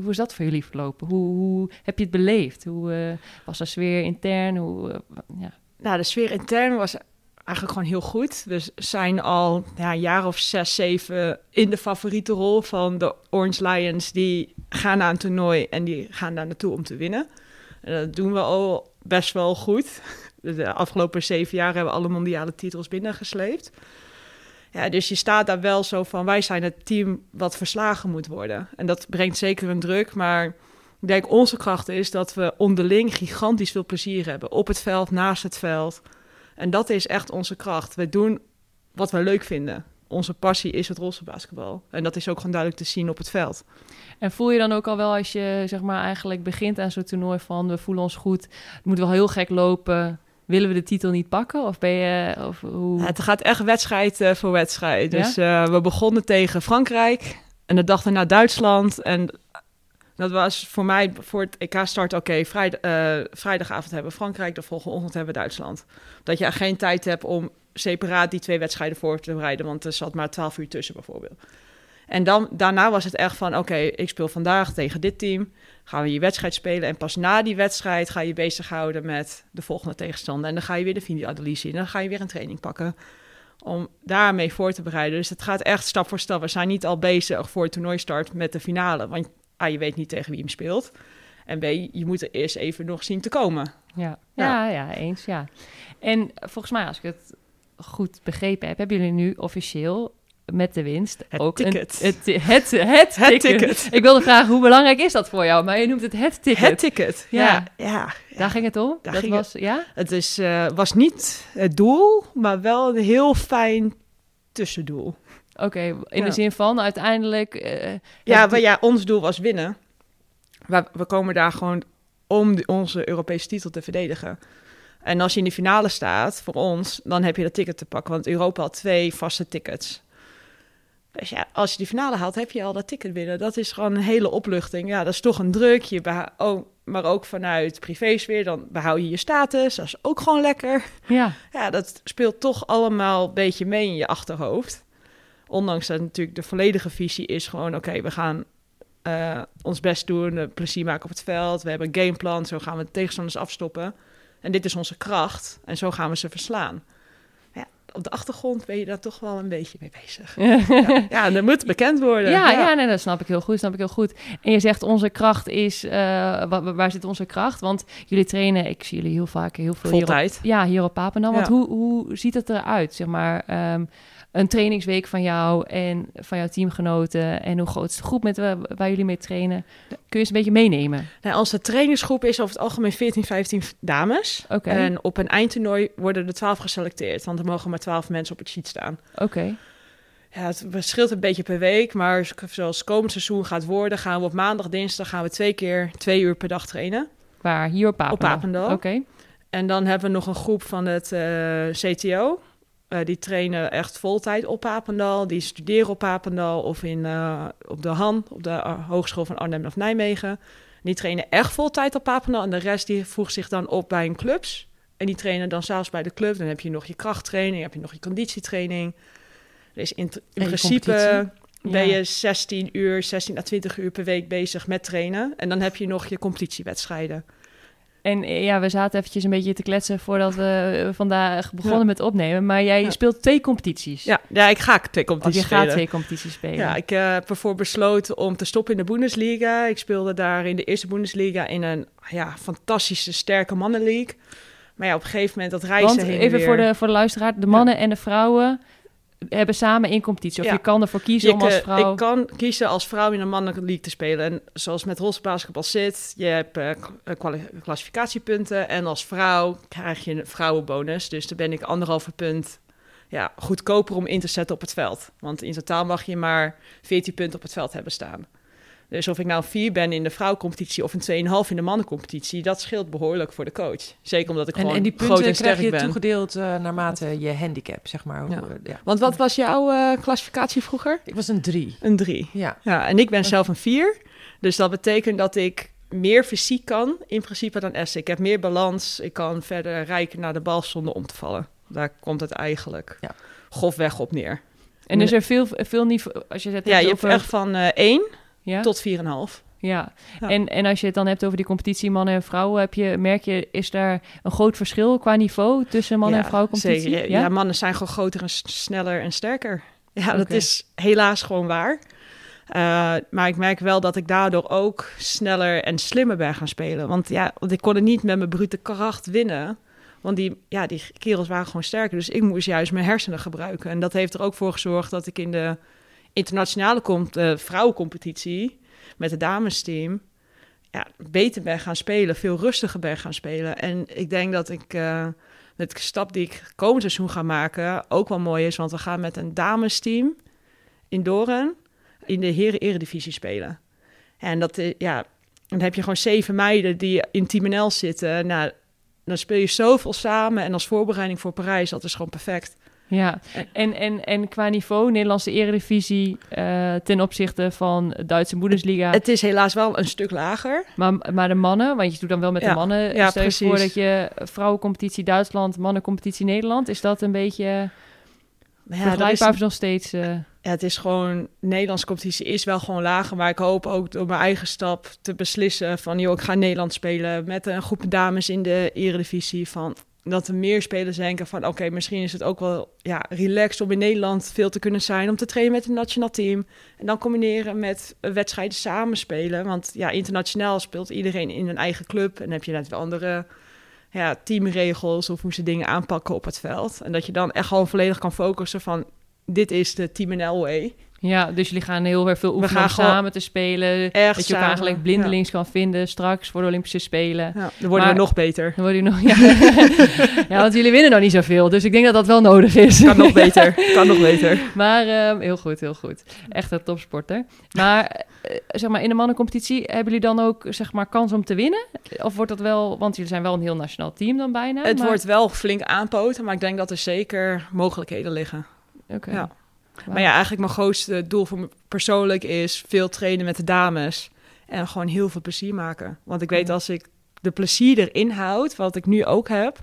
hoe is dat voor jullie verlopen? Hoe, hoe heb je het beleefd? Hoe eh, was de sfeer intern? Hoe, ja. Nou, de sfeer intern was eigenlijk gewoon heel goed. We zijn al ja, een jaar of zes, zeven in de favoriete rol van de Orange Lions. Die gaan naar een toernooi en die gaan daar naartoe om te winnen. En dat doen we al best wel goed. De afgelopen zeven jaar hebben we alle mondiale titels binnengesleept. Ja, dus je staat daar wel zo van, wij zijn het team wat verslagen moet worden. En dat brengt zeker een druk, maar ik denk onze kracht is dat we onderling gigantisch veel plezier hebben. Op het veld, naast het veld. En dat is echt onze kracht. We doen wat we leuk vinden. Onze passie is het roze basketbal. En dat is ook gewoon duidelijk te zien op het veld. En voel je dan ook al wel als je zeg maar eigenlijk begint aan zo'n toernooi van we voelen ons goed, het moet wel heel gek lopen, willen we de titel niet pakken? Of ben je, of hoe? Ja, het gaat echt wedstrijd eh, voor wedstrijd. Ja? Dus eh, we begonnen tegen Frankrijk. En de dag naar Duitsland. En dat was voor mij voor het EK start oké. eh, vrijdagavond hebben we Frankrijk. De volgende ochtend hebben we Duitsland. Dat je geen tijd hebt om separaat die twee wedstrijden voor te bereiden. Want er zat maar 12 uur tussen bijvoorbeeld. En dan, daarna was het echt van, oké, ik speel vandaag tegen dit team. Gaan we je wedstrijd spelen. En pas na die wedstrijd ga je bezighouden met de volgende tegenstander. En dan ga je weer de videoanalyse in. En dan ga je weer een training pakken om daarmee voor te bereiden. Dus het gaat echt stap voor stap. We zijn niet al bezig voor het toernooistart met de finale. Want A, je weet niet tegen wie hem speelt. En B, je moet er eerst even nog zien te komen. Ja. Ja. Ja, ja, eens, ja. En volgens mij, als ik het goed begrepen heb, hebben jullie nu officieel met de winst Het ook ticket. Een, het, het, het, Het ticket. ticket. Ik wilde vragen, hoe belangrijk is dat voor jou? Maar je noemt het het ticket. Het ticket. Ja. Ja, ja, Daar ging het om? Daar dat ging was, ja? Het is, eh, was niet het doel, maar wel een heel fijn tussendoel. Oké, in Ja. de zin van uiteindelijk... eh, Ja, maar ja, ons doel was winnen. Maar we komen daar gewoon om de- onze Europese titel te verdedigen. En als je in de finale staat, voor ons, dan heb je dat ticket te pakken. Want Europa had twee vaste tickets. Dus ja, als je die finale haalt, heb je al dat ticket binnen. Dat is gewoon een hele opluchting. Ja, dat is toch een druk. Je beha- oh, maar ook vanuit privésfeer, dan behoud je je status. Dat is ook gewoon lekker. ja, Ja, dat speelt toch allemaal een beetje mee in je achterhoofd. Ondanks dat natuurlijk de volledige visie is gewoon... oké, we gaan eh, ons best doen, eh, plezier maken op het veld. We hebben een gameplan, zo gaan we de tegenstanders afstoppen. En dit is onze kracht en zo gaan we ze verslaan. Ja, op de achtergrond ben je daar toch wel een beetje mee bezig. Ja, ja dat moet bekend worden. Ja, ja. nee, dat snap ik heel goed, snap ik heel goed. En je zegt onze kracht is, wa- waar zit onze kracht? Want jullie trainen, ik zie jullie heel vaak heel veel Vol hier op, tijd. ja, hier op Papendal. Want hoe, hoe ziet het eruit, zeg maar, ehm, een trainingsweek van jou en van jouw teamgenoten en hoe groot is de groep met wa- waar jullie mee trainen? Kun je eens een beetje meenemen? Nou, onze trainingsgroep is over het algemeen 14, 15 dames. En op een eindtoernooi worden er 12 geselecteerd, want er mogen maar 12 mensen op het sheet staan. oké. Ja, het verschilt een beetje per week, maar zoals komend seizoen gaat worden, gaan we op maandag, dinsdag gaan we twee keer twee uur per dag trainen. Waar? Hier op Papendal? Papendal. Oké, En dan hebben we nog een groep van het eh, CTO. Eh, die trainen echt voltijd op Papendal. Die studeren op Papendal of in, eh, op de Han, op de eh, Hogeschool van Arnhem of Nijmegen. Die trainen echt voltijd op Papendal. En de rest die voegt zich dan op bij een clubs. En die trainen dan zelfs bij de club. Dan heb je nog je krachttraining, heb je nog je conditietraining. Dus in, principe ben je 16 uur, 16 à 20 uur per week bezig met trainen. En dan heb je nog je competitiewedstrijden. En eh, ja, we zaten eventjes een beetje te kletsen voordat we eh, vandaag begonnen Ja. met opnemen. Maar jij Ja. speelt twee competities. Ja, ja ik ga twee je competities gaat spelen. twee competities spelen. Ja, ik eh, heb ervoor besloten om te stoppen in de Bundesliga. Ik speelde daar in de eerste Bundesliga in een ja, fantastische, sterke mannenleague. Maar ja, op een gegeven moment dat reizen Want heen even weer- voor de, voor de luisteraar, de mannen en de vrouwen hebben samen één competitie. Of Ja. je kan ervoor kiezen Je om als vrouw... Ik kan kiezen als vrouw in een mannelijke league te spelen. En zoals met roze basketbal zit, je hebt eh, k- eh, klassificatiepunten. En als vrouw krijg je een vrouwenbonus. Dus dan ben ik anderhalve punt ja, goedkoper om in te zetten op het veld. Want in totaal mag je maar 14 punten op het veld hebben staan. Dus of ik nou vier ben in de vrouwencompetitie of een 2,5 in de mannencompetitie, dat scheelt behoorlijk voor de coach. Zeker omdat ik En, gewoon en die groot punten en krijg je ben. toegedeeld eh, naarmate je handicap, zeg maar. Ja. Hoe, eh, ja. Want wat was jouw eh, klassificatie vroeger? Ik was een drie. Een drie. Ja. Ja, en ik ben zelf een vier. Dus dat betekent dat ik meer fysiek kan in principe dan Esther. Ik heb meer balans. Ik kan verder rijken naar de bal zonder om te vallen. Daar komt het eigenlijk Ja. grofweg op neer. En is er veel, veel niveau, als je het Ja, hebt je hebt over- echt van eh 1 ja? tot 4,5. Ja. Ja. En, en als je het dan hebt over die competitie mannen en vrouwen, heb je, merk je, is daar een groot verschil qua niveau tussen mannen en vrouwencompetitie? Zeker. Ja, mannen zijn gewoon groter en sneller en sterker. Ja, dat is helaas gewoon waar. Eh, maar ik merk wel dat ik daardoor ook sneller en slimmer ben gaan spelen. Want ja, want ik kon het niet met mijn brute kracht winnen. Want die, ja, die kerels waren gewoon sterker. Dus ik moest juist mijn hersenen gebruiken. En dat heeft er ook voor gezorgd dat ik in de internationale comp- eh, vrouwencompetitie met het damesteam ja, beter ben gaan spelen. Veel rustiger ben gaan spelen. En ik denk dat ik met de stap die ik komend seizoen ga maken ook wel mooi is. Want we gaan met een damesteam in Doren in de heren-eredivisie spelen. En dat, eh, ja, dan heb je gewoon zeven meiden die in NL zitten. Nou, dan speel je zoveel samen. En als voorbereiding voor Parijs, dat is gewoon perfect. Ja, en, en, en qua niveau, Nederlandse eredivisie eh, ten opzichte van Duitse Bundesliga. Het is helaas wel een stuk lager. maar, maar de mannen, want je doet dan wel met de mannen. ja, Stel je voor precies. dat je vrouwencompetitie Duitsland, mannencompetitie Nederland. Is dat een beetje ja, is, vergelijkbaar of nog steeds... eh, ja, het is gewoon, de Nederlandse competitie is wel gewoon lager. Maar ik hoop ook door mijn eigen stap te beslissen van... joh, ik ga Nederland spelen met een groep dames in de eredivisie. Van, dat er meer spelers denken van... oké, misschien is het ook wel ja, relaxed om in Nederland veel te kunnen zijn... om te trainen met een nationaal team. En dan combineren met wedstrijden samen spelen. Want ja, internationaal speelt iedereen in een eigen club. En heb je net wel andere ja, teamregels... of hoe ze dingen aanpakken op het veld. En dat je dan echt gewoon volledig kan focussen van... dit is de Team NL way. Ja, dus jullie gaan heel erg veel oefenen om samen te spelen. Dat je elkaar eigenlijk blindelings kan vinden straks voor de Olympische Spelen. Ja, dan worden Maar- we nog beter. Dan worden jullie nog... Ja. ja, want jullie winnen nog niet zoveel. Dus ik denk dat dat wel nodig is. Kan nog beter. Kan nog beter. Maar ehm, heel goed, heel goed. Echt een topsporter. Maar eh, zeg maar, in de mannencompetitie hebben jullie dan ook zeg maar, kans om te winnen? Of wordt dat wel... Want jullie zijn wel een heel nationaal team dan bijna. Het maar- wordt wel flink aanpoten, maar ik denk dat er zeker mogelijkheden liggen. Oké. Ja. Maar ja, eigenlijk mijn grootste doel voor me persoonlijk is veel trainen met de dames. En gewoon heel veel plezier maken. Want ik weet Ja. als ik de plezier erin houd, wat ik nu ook heb,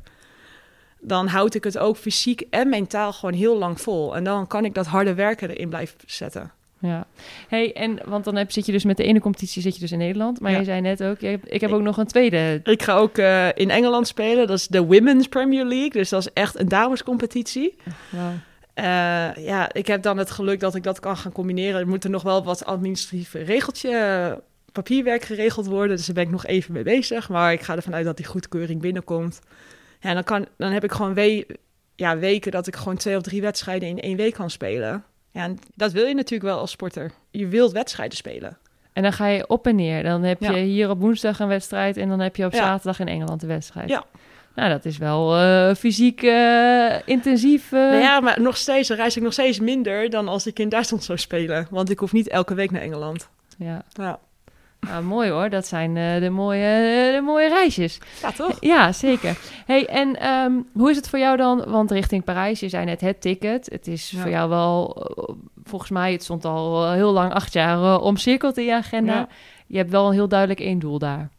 dan houd ik het ook fysiek en mentaal gewoon heel lang vol. En dan kan ik dat harde werken erin blijven zetten. Ja. Hey, en want dan heb, zit je dus met de ene competitie zit je dus in Nederland. Maar Ja. je zei net ook, je ik heb Ik- ook nog een tweede. Ik ga ook eh, in Engeland spelen. Dat is de Women's Premier League. Dus dat is echt een damescompetitie. Wauw. Eh, ja, ik heb dan het geluk dat ik dat kan gaan combineren. Er moet er nog wel wat administratief regeltje, eh, papierwerk geregeld worden. Dus daar ben ik nog even mee bezig. Maar ik ga ervan uit dat die goedkeuring binnenkomt. Ja, dan, kan, dan heb ik gewoon we ja, weken dat ik gewoon twee of drie wedstrijden in één week kan spelen. Ja, en dat wil je natuurlijk wel als sporter. Je wilt wedstrijden spelen. En dan ga je op en neer. Dan heb je Ja. hier op woensdag een wedstrijd en dan heb je op Ja. zaterdag in Engeland een wedstrijd. Ja. Nou, dat is wel eh, fysiek eh, intensief. eh. Nou ja, maar nog steeds, reis ik nog steeds minder dan als ik in Duitsland zou spelen. Want ik hoef niet elke week naar Engeland. ja. Ja, Nou, mooi hoor. Dat zijn de, mooie, de mooie reisjes. ja toch? Ja, zeker. Hey, en ehm, hoe is het voor jou dan? Want richting Parijs, je zei net het ticket. Het is Ja. voor jou wel, volgens mij, het stond al heel lang, acht jaar omcirkeld in je agenda. Ja. Je hebt wel een heel duidelijk één doel daar.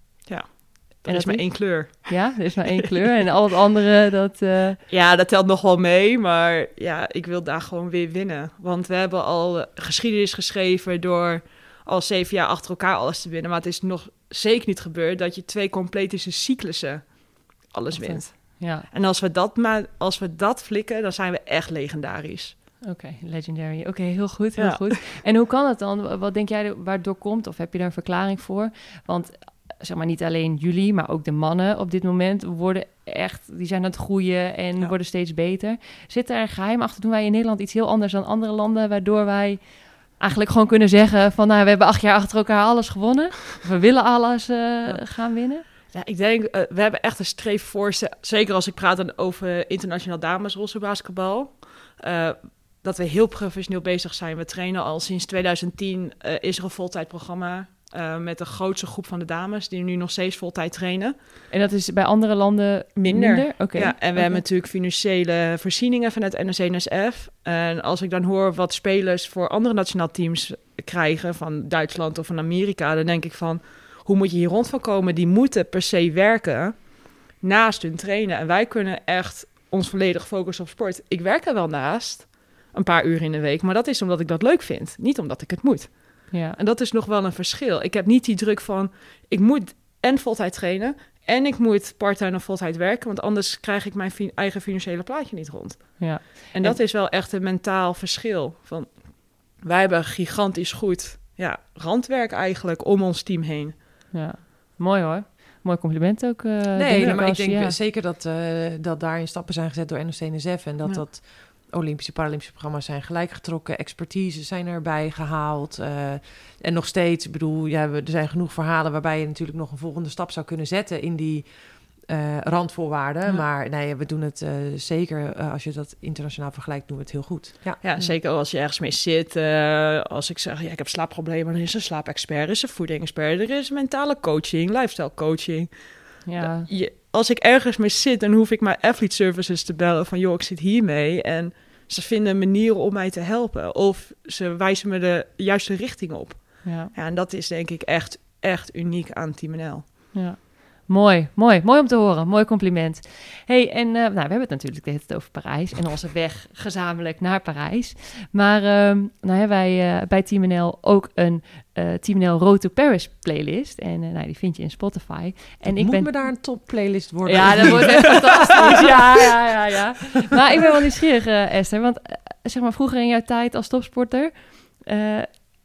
Er is maar één kleur. Ja, er is maar één kleur. En al het andere, dat... eh, Ja, dat telt nog wel mee, maar ja, ik wil daar gewoon weer winnen. Want we hebben al geschiedenis geschreven door al zeven jaar achter elkaar alles te winnen. Maar het is nog zeker niet gebeurd dat je twee complete cyclussen alles wint. ja, En als we dat maar als we dat flikken, dan zijn we echt legendarisch. oké, legendary. Oké, heel goed, heel Ja. goed. En hoe kan het dan? Wat denk jij waar het door komt? Of heb je daar een verklaring voor? Want zeg maar niet alleen jullie, maar ook de mannen op dit moment worden echt, die zijn aan het groeien en Ja. worden steeds beter. Zit er een geheim achter? Doen wij in Nederland iets heel anders dan andere landen, waardoor wij eigenlijk gewoon kunnen zeggen van, nou, we hebben acht jaar achter elkaar alles gewonnen. We willen alles eh, gaan winnen. Ja, ik denk, eh, we hebben echt een streef voor, ze- zeker als ik praat dan over internationaal damesrosse basketbal. eh, dat we heel professioneel bezig zijn. We trainen al sinds 2010, eh, is er een voltijdprogramma. Eh, met de grootste groep van de dames die nu nog steeds voltijd trainen. En dat is bij andere landen Minder. Oké. Ja, en we hebben natuurlijk financiële voorzieningen vanuit NOC-NSF. En als ik dan hoor wat spelers voor andere nationaal teams krijgen, van Duitsland of van Amerika, dan denk ik van, hoe moet je hier rond van komen? Die moeten per se werken naast hun trainen. En wij kunnen echt ons volledig focussen op sport. Ik werk er wel naast, een paar uur in de week, maar dat is omdat ik dat leuk vind, niet omdat ik het moet. Ja. En dat is nog wel een verschil. Ik heb niet die druk van, ik moet en voltijd trainen en ik moet part-time of voltijd werken, want anders krijg ik mijn fi- eigen financiële plaatje niet rond. ja. En dat is wel echt een mentaal verschil. Van, wij hebben gigantisch goed ja, randwerk eigenlijk om ons team heen. Ja, mooi hoor. Mooi compliment ook. eh, denk Nee, ik, maar ik denk ja. zeker dat, eh, dat daarin stappen zijn gezet door NOC-NSF. En dat Ja. dat Olympische, Paralympische programma's zijn gelijk getrokken. Expertise zijn erbij gehaald. eh, en nog steeds, ik bedoel, ja, we- er zijn genoeg verhalen waarbij je natuurlijk nog een volgende stap zou kunnen zetten in die eh, randvoorwaarden. Ja. Maar nee, we doen het eh, zeker, als je dat internationaal vergelijkt, doen we het heel goed. Ja. Ja, zeker als je ergens mee zit. eh, als ik zeg, ja, ik heb slaapproblemen, dan is er een slaapexpert, er is een voedingsexpert, er is mentale coaching, lifestyle coaching. ja. Je, als ik ergens mee zit, dan hoef ik maar athlete services te bellen van, joh, ik zit hiermee. En ze vinden manieren om mij te helpen. Of ze wijzen me de juiste richting op. ja. Ja, en dat is denk ik echt, echt uniek aan Team NL. Ja. Mooi, mooi. Mooi om te horen. Mooi compliment. hey, en eh, nou, we hebben het natuurlijk de hele tijd over Parijs en onze weg gezamenlijk naar Parijs. Maar ehm, nou hebben wij eh, bij Team NL ook een eh Team NL Road to Paris playlist. En nou, die vind je in Spotify. En ik Moet ben... me daar een top playlist worden? Ja, dat wordt echt fantastisch. Ja, ja, ja, ja. Maar ik ben wel nieuwsgierig, Esther. Want zeg maar, vroeger in jouw tijd als topsporter...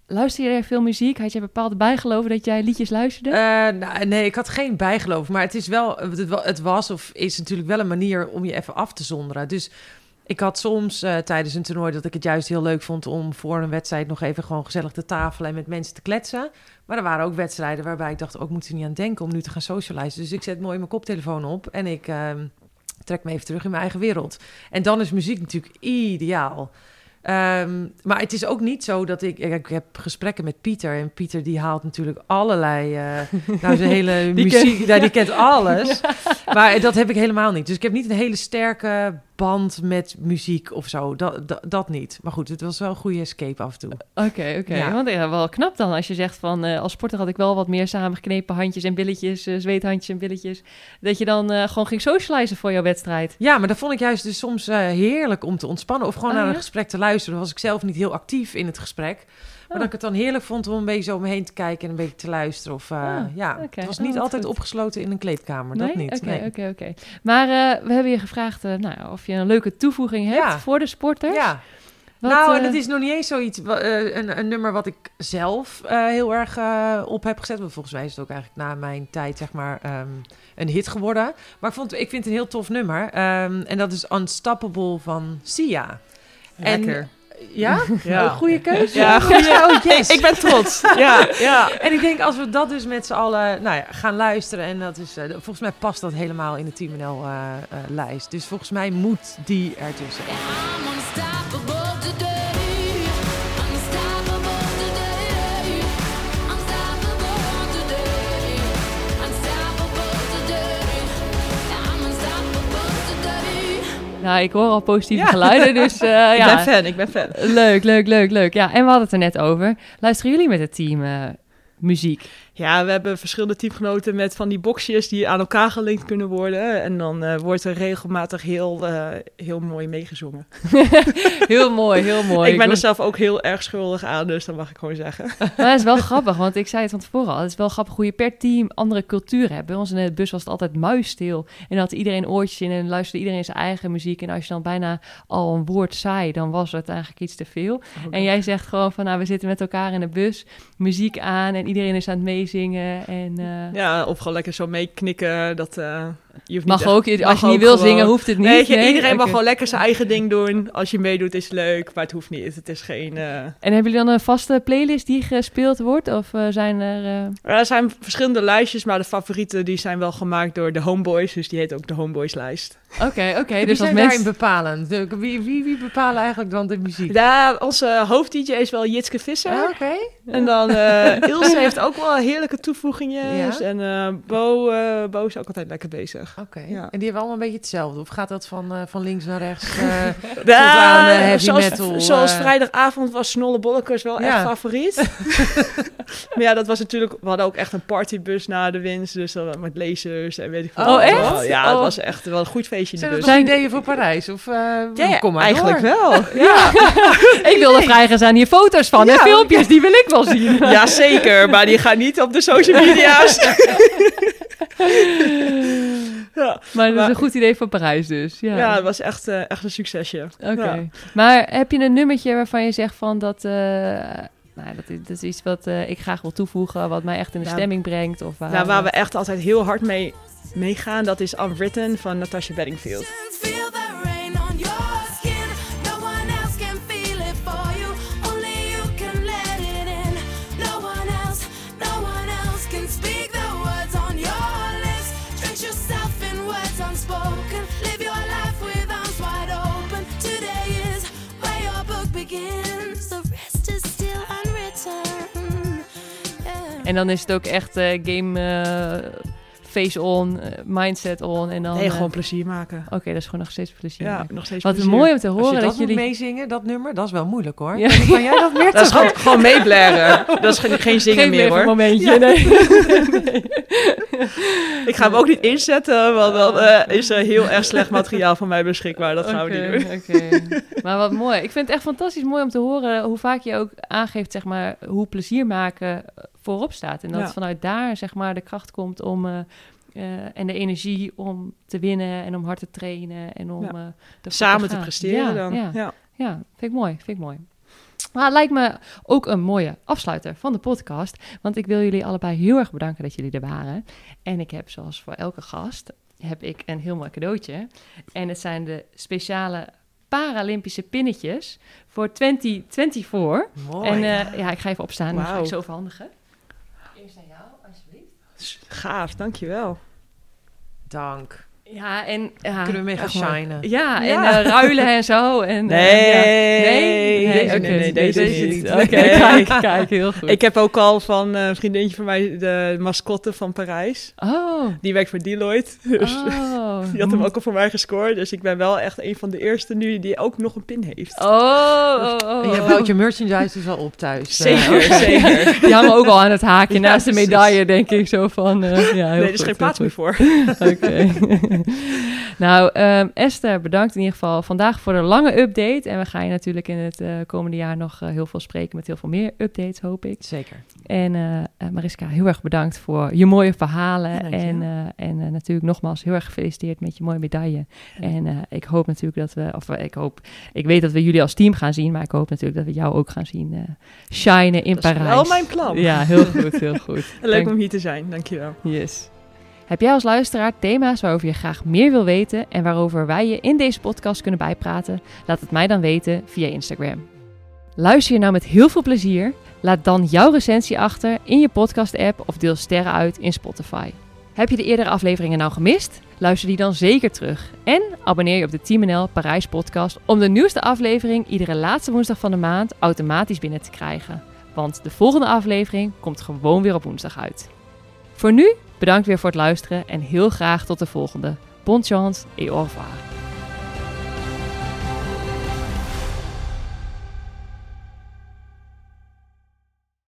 luister je veel muziek? Had je bepaalde bijgeloven dat jij liedjes luisterde? Eh, nou, nee, ik had geen bijgeloof. Maar het is wel, het wa- het was of is natuurlijk wel een manier om je even af te zonderen. Dus ik had soms eh, tijdens een toernooi dat ik het juist heel leuk vond om voor een wedstrijd nog even gewoon gezellig te tafelen en met mensen te kletsen. Maar er waren ook wedstrijden waarbij ik dacht, ook moet er niet aan denken om nu te gaan socializen. Dus ik zet mooi mijn koptelefoon op en ik ehm, trek me even terug in mijn eigen wereld. En dan is muziek natuurlijk ideaal. Ehm, maar het is ook niet zo dat ik, ik... heb gesprekken met Pieter. En Pieter die haalt natuurlijk allerlei... eh nou, zijn hele Die muziek... ken- ja, die kent alles. Maar dat heb ik helemaal niet. Dus ik heb niet een hele sterke band met muziek of zo. Dat, dat, dat niet. Maar goed, het was wel een goede escape af en toe. Oké, oké. Ja. Want ja, wel knap dan als je zegt van... eh, als sporter had ik wel wat meer samengeknepen handjes en billetjes... eh, zweethandjes en billetjes. Dat je dan eh, gewoon ging socializen voor jouw wedstrijd. Ja, maar dat vond ik juist dus soms heerlijk om te ontspannen. Of gewoon Oh, naar ja? een gesprek te luisteren. Dan was ik zelf niet heel actief in het gesprek. Maar Oh. dat ik het dan heerlijk vond om een beetje zo om me heen te kijken en een beetje te luisteren. Of, eh, Ah, ja, oké. het was Oh, niet altijd goed. opgesloten in een kleedkamer. Dat niet. Oké, nee. oké, oké. Maar eh, we hebben je gevraagd eh, nou, of je een leuke toevoeging hebt Ja. voor de sporters. Ja, Wat, nou, en het is nog niet eens zoiets, een, een nummer wat ik zelf eh, heel erg eh, op heb gezet. Want volgens mij is het ook eigenlijk na mijn tijd, zeg maar, ehm, een hit geworden. Maar ik, vond, ik vind het een heel tof nummer. Ehm, en dat is Unstoppable van Sia. En- Lekker. Ja? Ja. Een goede keuze. Ja. Oh, yes. Ik ben trots. Ja, ja. En ik denk als we dat dus met z'n allen nou ja, gaan luisteren. En dat is, eh, volgens mij past dat helemaal in de Team NL eh, eh, lijst. Dus volgens mij moet die ertussen. Nou, ik hoor al positieve Ja. geluiden, dus eh, Ik ja. ben fan, ik ben fan. Leuk, leuk, leuk, leuk. Ja, en we hadden het er net over. Luisteren jullie met het team eh, muziek? Ja, we hebben verschillende teamgenoten met van die boxjes die aan elkaar gelinkt kunnen worden. En dan eh, wordt er regelmatig heel, eh, heel mooi meegezongen. Heel mooi, heel mooi. ik ben er zelf ook heel erg schuldig aan, dus dat mag ik gewoon zeggen. Maar dat is wel grappig, want ik zei het van tevoren al. Het is wel grappig hoe je per team andere cultuur hebt. Bij ons in de bus was het altijd muisstil. En dan had iedereen oortjes in en luisterde iedereen zijn eigen muziek. En als je dan bijna al een woord zei, dan was het eigenlijk iets te veel. En jij zegt gewoon van, nou, we zitten met elkaar in de bus, muziek aan en iedereen is aan het meezingen. En eh, Ja, of gewoon lekker zo meeknikken. Dat, eh, je hoeft mag niet echt- ook, als mag je niet wil gewoon- zingen, hoeft het niet. Nee, je- iedereen mag gewoon lekker zijn eigen ding doen. Als je meedoet is het leuk, maar het hoeft niet. Het is geen... eh, En hebben jullie dan een vaste playlist die gespeeld wordt? Of zijn er... eh, Er zijn verschillende lijstjes, maar de favorieten die zijn wel gemaakt door de Homeboys. Dus die heet ook de Homeboys lijst. Oké, oké. Dus als zijn mensen... daarin bepalend? De- wie, wie, wie bepalen eigenlijk dan de muziek? Ja, onze hoofd-dj is wel Jitske Visser. Ah, Oké. En dan eh, Ilse heeft ook wel heerlijke toevoegingen. Ja? En eh, Bo, eh, Bo is ook altijd lekker bezig. Oké. Ja. En die hebben allemaal een beetje hetzelfde? Of gaat dat van, eh, van links naar rechts? eh, Ja, aan, heavy zoals, metal, zoals vrijdagavond was Snolle Bollekers wel Ja. echt favoriet. maar ja, dat was natuurlijk... We hadden ook echt een partybus na de winst. Dus dan met lasers en weet ik veel. Oh, wat. echt? Ja, het Oh. was echt wel een goed feestje in zijn dat ideeën voor Parijs? Of, eh, Ja, kom maar eigenlijk door. wel. Ja. Ik wilde vragen, zijn hier foto's van en filmpjes, die wil ik wel zien. ja, zeker. Maar die gaan niet op de social media's. ja. Maar dat is een goed idee voor Parijs dus. Ja, ja, het was echt, eh, echt een succesje. Oké. Ja. Maar heb je een nummertje waarvan je zegt van dat... eh, nou, dat, is, dat is iets wat eh, ik graag wil toevoegen, wat mij echt in de Ja. stemming brengt? Of waar, Nou, waar we echt altijd heel hard mee meegaan, dat is Unwritten van Natasha Bedingfield. En dan is het ook echt eh, game eh, face on, eh, mindset on en dan... Nee, gewoon plezier maken. Oké, dat is gewoon nog steeds plezier. Ja, nog steeds Wat plezier. mooi om te Als je horen dat, dat, moet jullie... meezingen, dat nummer, dat is wel moeilijk hoor. Ja. Kan jij dat meer Dat is gewoon, gewoon meeblaren. Dat is geen, geen zingen Geen meer hoor. momentje, nee. Ik ga hem ook niet inzetten, want dan eh, is er heel erg slecht materiaal voor mij beschikbaar. Dat gaan we niet doen. Maar wat mooi. Ik vind het echt fantastisch mooi om te horen hoe vaak je ook aangeeft, zeg maar, hoe plezier maken voorop staat. En dat Ja. vanuit daar, zeg maar, de kracht komt om... eh, eh, en de energie om te winnen en om hard te trainen en om Ja. eh, Samen te presteren Ja, dan. Ja, Ja. ja, vind ik mooi, vind ik mooi. Maar het lijkt me ook een mooie afsluiter van de podcast. Want ik wil jullie allebei heel erg bedanken dat jullie er waren. En ik heb zoals voor elke gast, heb ik een heel mooi cadeautje. En het zijn de speciale Paralympische pinnetjes voor 2024. Mooi. En eh, ja, ik ga even opstaan en ga ik zo overhandigen. Eerst aan jou, alsjeblieft. Gaaf, dankjewel. Dank. Ja, en... Ja, Kunnen we mee gaan shinen. Ja, Ja. en eh, ruilen en zo. En, eh, Nee, ja. nee, nee, nee, deze niet. Oké, kijk, kijk, heel goed. Ik heb ook al van eh, een vriendinnetje van mij de mascotte van Parijs. Oh, Die werkt voor Deloitte. Dus oh. Die had hem ook al voor mij gescoord. Dus ik ben wel echt een van de eerste nu die ook nog een pin heeft. Oh, oh, oh. En je oh. bouwt je merchandise dus al op thuis. eh. Zeker, zeker. Die hangen ook al aan het haakje Ja, naast de medaille, denk ik. Zo van, eh, ja, heel Nee, er is goed, geen plaats meer voor. Oké. nou, ehm, Esther, bedankt in ieder geval vandaag voor de lange update. En we gaan je natuurlijk in het eh, komende jaar nog eh, heel veel spreken met heel veel meer updates, hoop ik. Zeker. En eh, Mariska, heel erg bedankt voor je mooie verhalen. Ja, en en natuurlijk nogmaals heel erg gefeliciteerd met je mooie medaille. En ik hoop natuurlijk dat we, of ik hoop, ik weet dat we jullie als team gaan zien, maar ik hoop natuurlijk dat we jou ook gaan zien shinen in Dat is Parijs. wel mijn plan. Ja, heel goed, heel goed. Leuk Dank- om hier te zijn, dankjewel. Yes. Heb jij als luisteraar thema's waarover je graag meer wil weten en waarover wij je in deze podcast kunnen bijpraten? Laat het mij dan weten via Instagram. Luister je nou met heel veel plezier? Laat dan jouw recensie achter in je podcast-app of deel sterren uit in Spotify. Heb je de eerdere afleveringen nou gemist? Luister die dan zeker terug. En abonneer je op de Team NL Parijs podcast om de nieuwste aflevering iedere laatste woensdag van de maand automatisch binnen te krijgen. Want de volgende aflevering komt gewoon weer op woensdag uit. Voor nu, bedankt weer voor het luisteren en heel graag tot de volgende. Bon chance et.